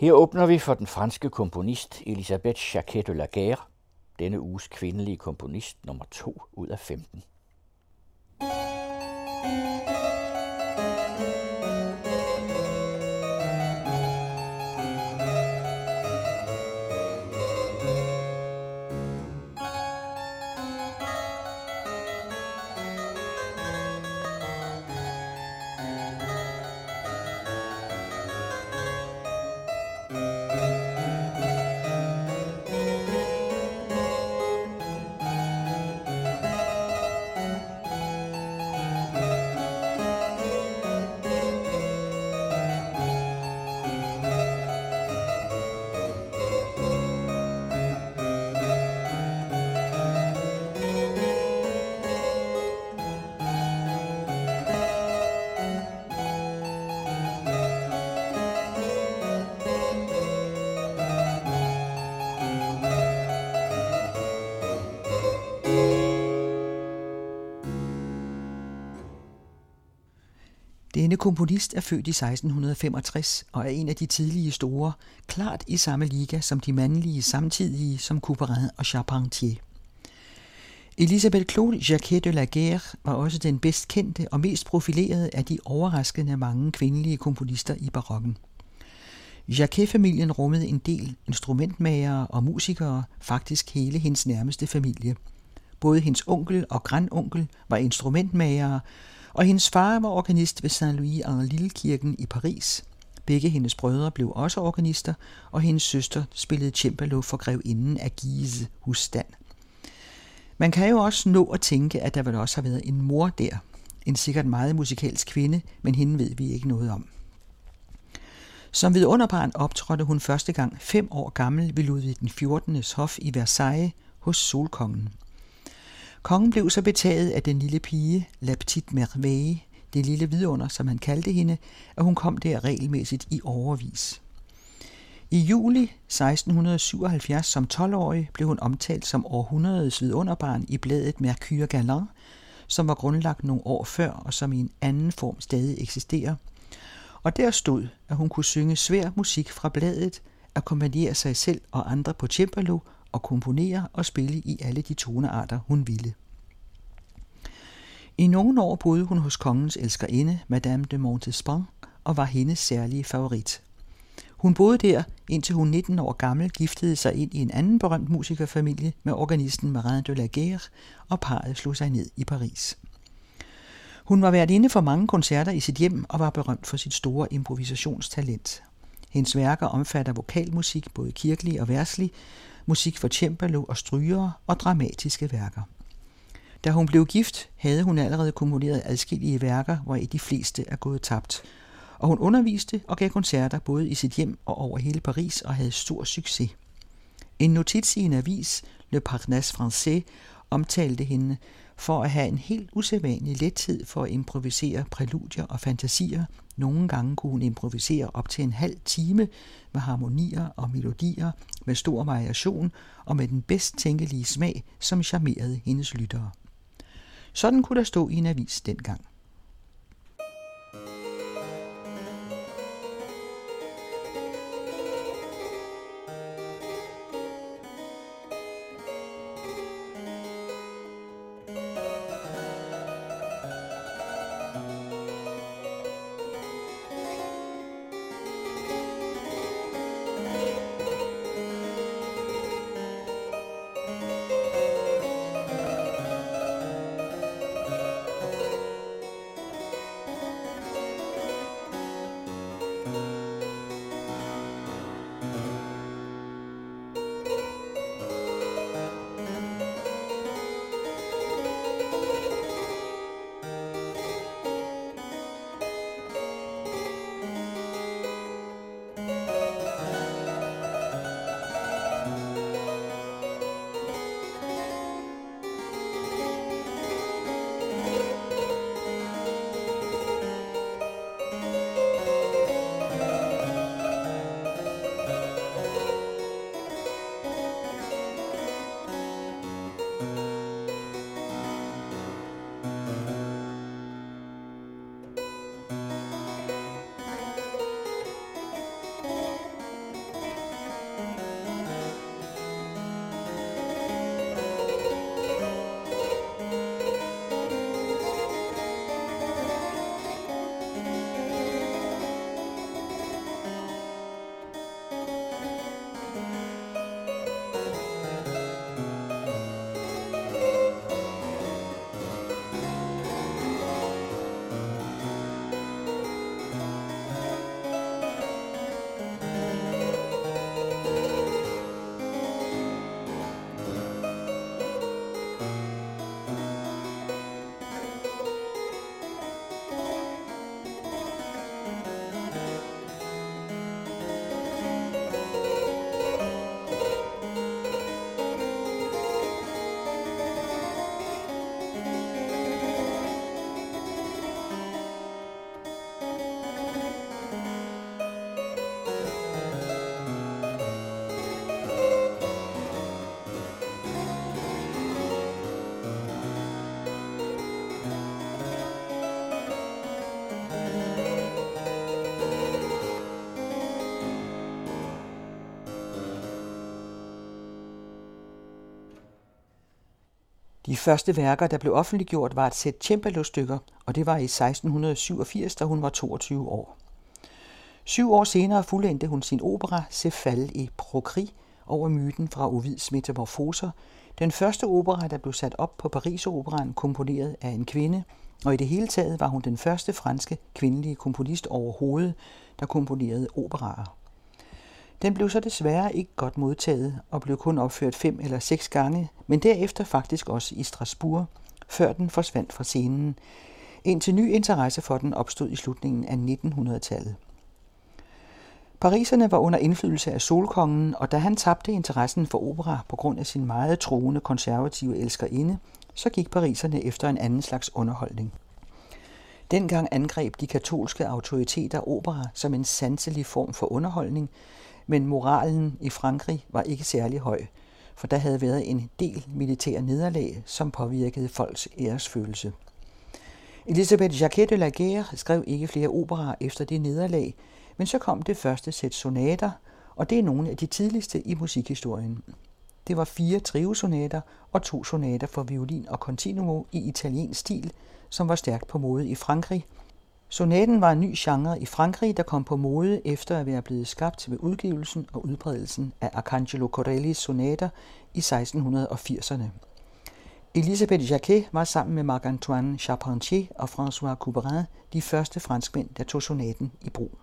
Her åbner vi for den franske komponist Elisabeth Jacquet de la Guerre, denne uges kvindelige komponist nummer 2 ud af 15. Denne komponist er født i 1665 og er en af de tidlige store, klart i samme liga som de mandlige samtidige som Couperin og Charpentier. Elisabeth Claude Jacquet de la Guerre var også den bedst kendte og mest profilerede af de overraskende mange kvindelige komponister i barokken. Jacquet-familien rummede en del instrumentmagere og musikere, faktisk hele hendes nærmeste familie. Både hendes onkel og grandonkel var instrumentmagere, og hendes far var organist ved Saint-Louis en Lille-kirken i Paris. Begge hendes brødre blev også organister, og hendes søster spillede cembalo for grevinden af Gise husstand. Man kan jo også nå at tænke, at der vel også har været en mor der. En sikkert meget musikalsk kvinde, men hende ved vi ikke noget om. Som ved underbarn optrådte hun første gang fem år gammel ved Ludvig den 14. hof i Versailles hos Solkongen. Kongen blev så betaget af den lille pige, La Petite Merveille, det lille vidunder, som han kaldte hende, at hun kom der regelmæssigt i overvis. I juli 1677 som 12-årig blev hun omtalt som århundredets vidunderbarn i bladet Mercure Galant, som var grundlagt nogle år før og som i en anden form stadig eksisterer. Og der stod, at hun kunne synge svær musik fra bladet, akkompagnere sig selv og andre på cembalo og komponere og spille i alle de tonearter, hun ville. I nogle år boede hun hos kongens elskerinde, Madame de Montespan, og var hendes særlige favorit. Hun boede der, indtil hun 19 år gammel giftede sig ind i en anden berømt musikerfamilie med organisten Marin de la Guerre, og parret slog sig ned i Paris. Hun var været inde for mange koncerter i sit hjem og var berømt for sit store improvisationstalent. Hendes værker omfatter vokalmusik, både kirkelig og værslig, musik for cembalo og strygere og dramatiske værker. Da hun blev gift, havde hun allerede komponeret adskillige værker, hvor de fleste er gået tabt. Og hun underviste og gav koncerter både i sit hjem og over hele Paris og havde stor succes. En notits i en avis, Le Parnasse Français, omtalte hende for at have en helt usædvanlig lethed for at improvisere præludier og fantasier. Nogle gange kunne hun improvisere op til en halv time med harmonier og melodier med stor variation og med den bedst tænkelige smag, som charmerede hendes lyttere. Sådan kunne der stå i en avis dengang. De første værker, der blev offentliggjort, var et sæt cembalo-stykker, og det var i 1687, da hun var 22 år. Syv år senere fuldendte hun sin opera Cefal i Procri over myten fra Ovids metamorfoser, den første opera, der blev sat op på Paris Operan, komponeret af en kvinde, og i det hele taget var hun den første franske kvindelige komponist overhovedet, der komponerede operaer. Den blev så desværre ikke godt modtaget og blev kun opført fem eller seks gange, men derefter faktisk også i Strasbourg, før den forsvandt fra scenen, indtil ny interesse for den opstod i slutningen af 1900-tallet. Pariserne var under indflydelse af solkongen, og da han tabte interessen for opera på grund af sin meget troende konservative elskerinde, så gik pariserne efter en anden slags underholdning. Dengang angreb de katolske autoriteter opera som en sanselig form for underholdning, men moralen i Frankrig var ikke særlig høj, for der havde været en del militære nederlag, som påvirkede folks æresfølelse. Elisabeth Jacquet de la Guerre skrev ikke flere operaer efter det nederlag, men så kom det første sæt sonater, og det er nogle af de tidligste i musikhistorien. Det var fire triosonater og to sonater for violin og continuo i italiensk stil, som var stærkt på mode i Frankrig. Sonaten var en ny genre i Frankrig, der kom på mode efter at være blevet skabt ved udgivelsen og udbredelsen af Arcangelo Corellis sonater i 1680'erne. Elisabeth Jacquet var sammen med Marc-Antoine Charpentier og François Couperin de første franskmænd, der tog sonaten i brug.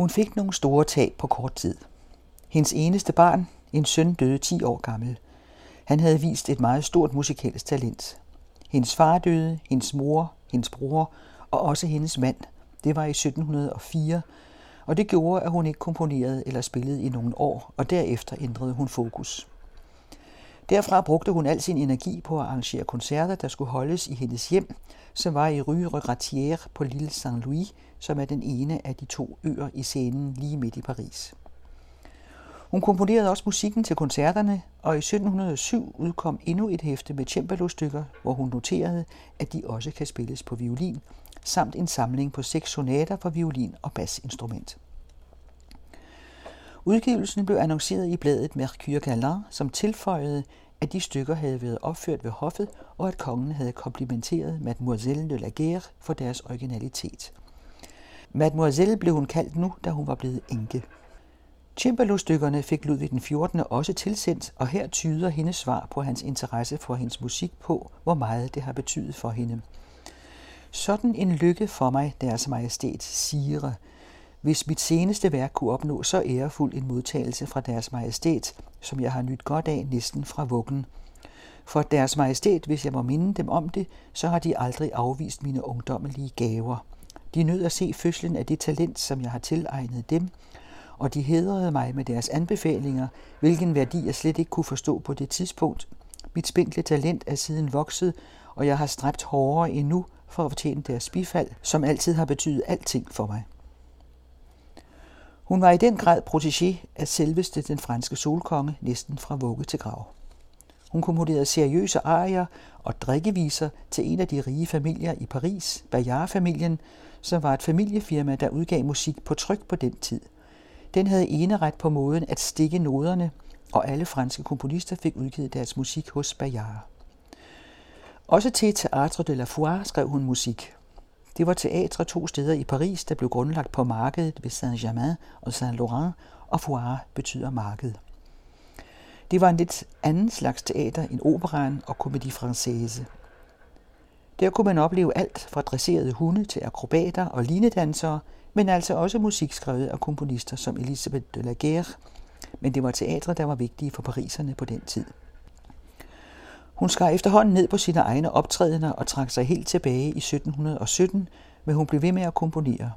Hun fik nogle store tab på kort tid. Hendes eneste barn, en søn, døde 10 år gammel. Han havde vist et meget stort musikalsk talent. Hendes far døde, hendes mor, hendes bror og også hendes mand. Det var i 1704, og det gjorde, at hun ikke komponerede eller spillede i nogle år, og derefter ændrede hun fokus. Derfra brugte hun al sin energi på at arrangere koncerter, der skulle holdes i hendes hjem, som var i Rue Regratière på Lille Saint-Louis, som er den ene af de to øer i scenen lige midt i Paris. Hun komponerede også musikken til koncerterne, og i 1707 udkom endnu et hæfte med cembalo-stykker, hvor hun noterede, at de også kan spilles på violin, samt en samling på seks sonater for violin og basinstrument. Udgivelsen blev annonceret i bladet Mercure Galant, som tilføjede, at de stykker havde været opført ved hoffet, og at kongen havde komplimenteret Mademoiselle de la Guerre for deres originalitet. Mademoiselle blev hun kaldt nu, da hun var blevet enke. Cembalo-stykkerne fik Ludvig den 14. også tilsendt, og her tyder hendes svar på hans interesse for hendes musik på, hvor meget det har betydet for hende. Sådan en lykke for mig, deres majestæt, sire, hvis mit seneste værk kunne opnå så ærefuld en modtagelse fra deres majestæt, som jeg har nyt godt af næsten fra vuggen. For deres majestæt, hvis jeg må minde dem om det, så har de aldrig afvist mine ungdommelige gaver. De nød at se fødslen af det talent, som jeg har tilegnet dem, og de hedrede mig med deres anbefalinger, hvilken værdi jeg slet ikke kunne forstå på det tidspunkt. Mit spinkle talent er siden vokset, og jeg har stræbt hårdere endnu for at fortjene deres bifald, som altid har betydet alting for mig. Hun var i den grad protégé af selveste den franske solkonge, næsten fra vugge til grav. Hun komponerede seriøse arier og drikkeviser til en af de rige familier i Paris, Bayard-familien, som var et familiefirma, der udgav musik på tryk på den tid. Den havde eneret på måden at stikke noderne, og alle franske komponister fik udgivet deres musik hos Bayard. Også til Teatre de la Foire skrev hun musik. Det var teatre to steder i Paris, der blev grundlagt på markedet ved Saint-Germain og Saint-Laurent, og foire betyder marked. Det var en lidt anden slags teater end operaen og comédie française. Der kunne man opleve alt fra dresserede hunde til akrobater og linedansere, men altså også musik skrevet af komponister som Elisabeth de la Guerre, men det var teatre, der var vigtige for pariserne på den tid. Hun skar efterhånden ned på sine egne optrædener og trak sig helt tilbage i 1717, men hun blev ved med at komponere.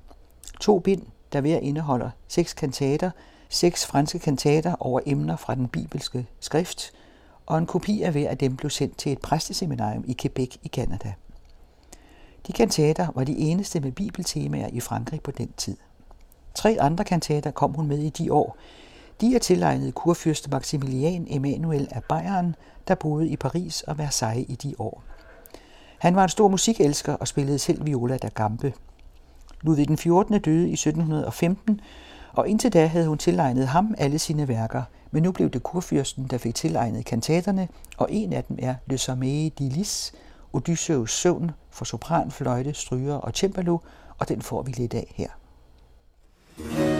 To bind, der hver indeholder seks kantater, seks franske kantater over emner fra den bibelske skrift, og en kopi af hver af dem blev sendt til et præsteseminarium i Quebec i Canada. De kantater var de eneste med bibeltemaer i Frankrig på den tid. Tre andre kantater kom hun med i de år, de er tilegnet kurfyrste Maximilian Emanuel af Bayern, der boede i Paris og Versailles i de år. Han var en stor musikelsker og spillede selv viola da gambe. Ludvig den 14. døde i 1715, og indtil da havde hun tilegnet ham alle sine værker, men nu blev det kurfyrsten, der fik tilegnet kantaterne, og en af dem er Le Sommeil d'Ilis, Odysseus søvn for sopran, fløjte, stryger og cembalo, og den får vi lidt af her. thank you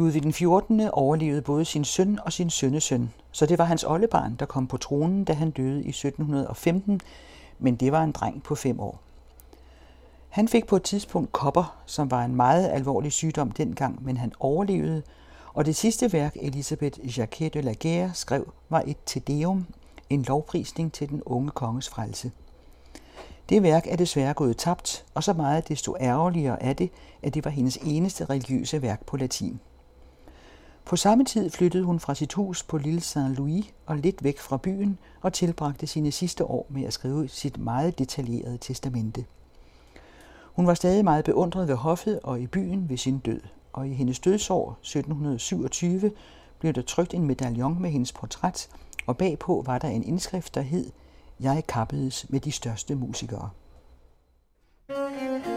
Ludvig den 14. overlevede både sin søn og sin sønnesøn, så det var hans oldebarn, der kom på tronen, da han døde i 1715, men det var en dreng på fem år. Han fik på et tidspunkt kopper, som var en meget alvorlig sygdom dengang, men han overlevede, og det sidste værk, Elisabeth Jacquet de la Guerre skrev, var et Te Deum, en lovprisning til den unge konges frelse. Det værk er desværre gået tabt, og så meget desto ærgerligere er det, at det var hendes eneste religiøse værk på latin. På samme tid flyttede hun fra sit hus på Lille Saint-Louis og lidt væk fra byen og tilbragte sine sidste år med at skrive sit meget detaljerede testamente. Hun var stadig meget beundret ved hoffet og i byen ved sin død, og i hendes dødsår 1727 blev der trykt en medaljon med hendes portræt, og bagpå var der en indskrift, der hed Jeg kappedes med de største musikere. thank you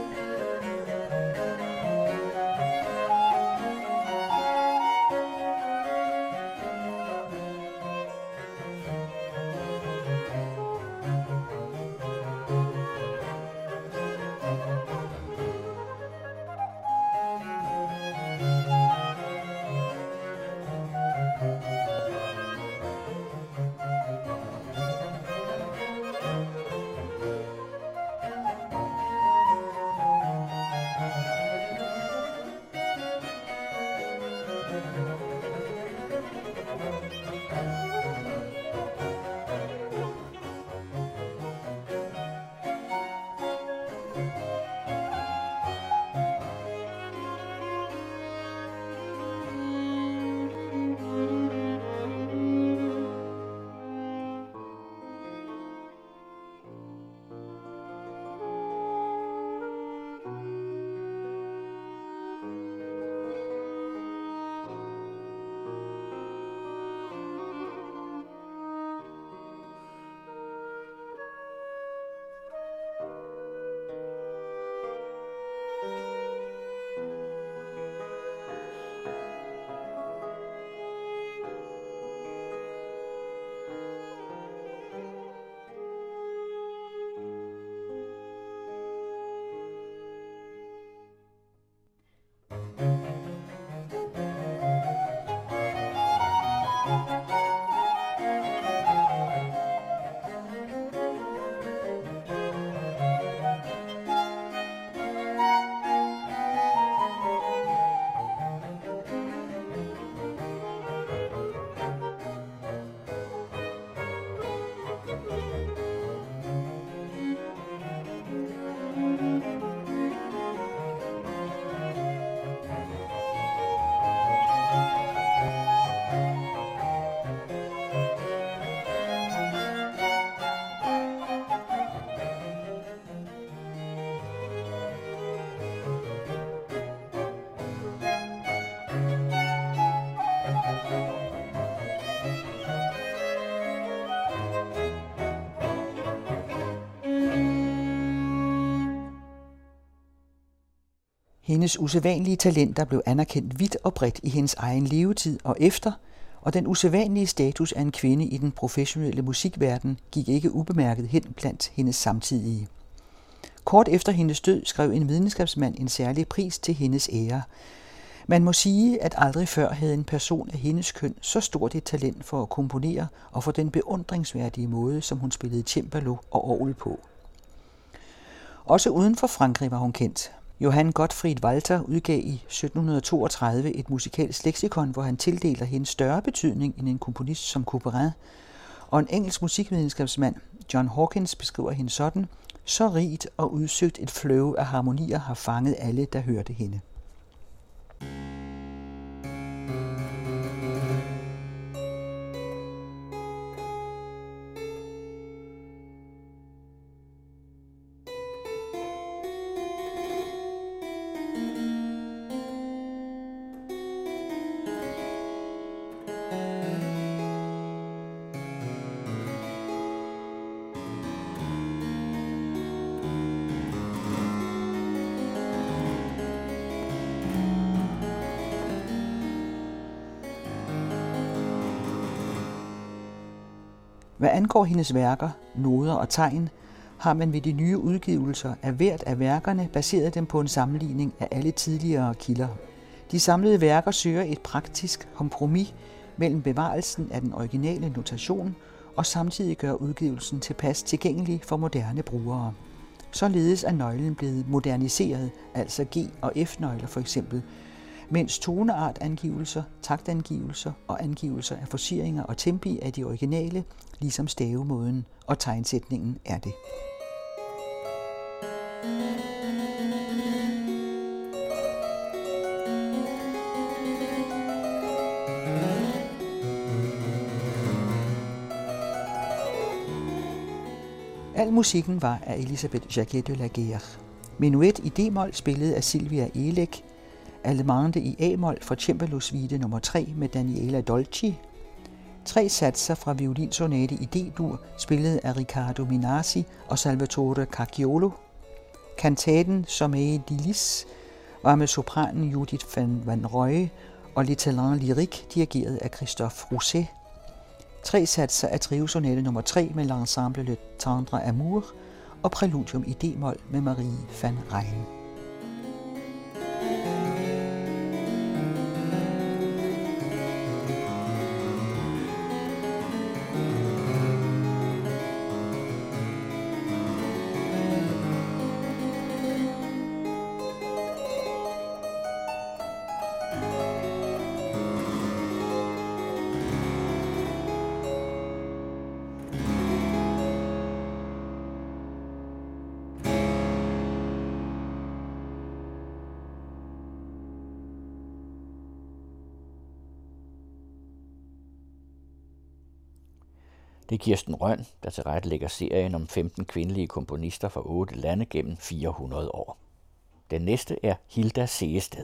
Hendes usædvanlige talenter blev anerkendt vidt og bredt i hendes egen levetid og efter, og den usædvanlige status af en kvinde i den professionelle musikverden gik ikke ubemærket hen blandt hendes samtidige. Kort efter hendes død skrev en videnskabsmand en særlig pris til hendes ære. Man må sige, at aldrig før havde en person af hendes køn så stort et talent for at komponere og for den beundringsværdige måde, som hun spillede cembalo og orgel på. Også uden for Frankrig var hun kendt. Johann Gottfried Walter udgav i 1732 et musikalsk leksikon, hvor han tildeler hende større betydning end en komponist som Couperin, og en engelsk musikvidenskabsmand, John Hawkins, beskriver hende sådan, så rigt og udsøgt et flow af harmonier har fanget alle, der hørte hende. Hvad angår hendes værker, noder og tegn, har man ved de nye udgivelser af hvert af værkerne baseret dem på en sammenligning af alle tidligere kilder. De samlede værker søger et praktisk kompromis mellem bevarelsen af den originale notation og samtidig gør udgivelsen tilpas tilgængelig for moderne brugere. Således er nøglen blevet moderniseret, altså G- og F-nøgler for eksempel, mens toneartangivelser, taktangivelser og angivelser af forceringer og tempi er de originale, ligesom stavemåden og tegnsætningen er det. Al musikken var af Elisabeth Jacquet de la Guerre. Menuet i D-mol spillet af Silvia Elek, Allemande i A-mol fra Cembalo Suite nummer 3 med Daniela Dolci, tre satser fra violinsonate i D-dur, spillet af Riccardo Minasi og Salvatore Cacciolo. Kantaten Sommeil d'Ilis var med sopranen Judith van Van Røye og Le Talent Lyrique, dirigeret af Christophe Rousset. Tre satser af triosonate nummer 3 med l'ensemble Le Tendre Amour og præludium i D-mol med Marie van Rijn. Det er Kirsten Røn, der tilrettelægger serien om 15 kvindelige komponister fra 8 lande gennem 400 år. Den næste er Hilda Seested.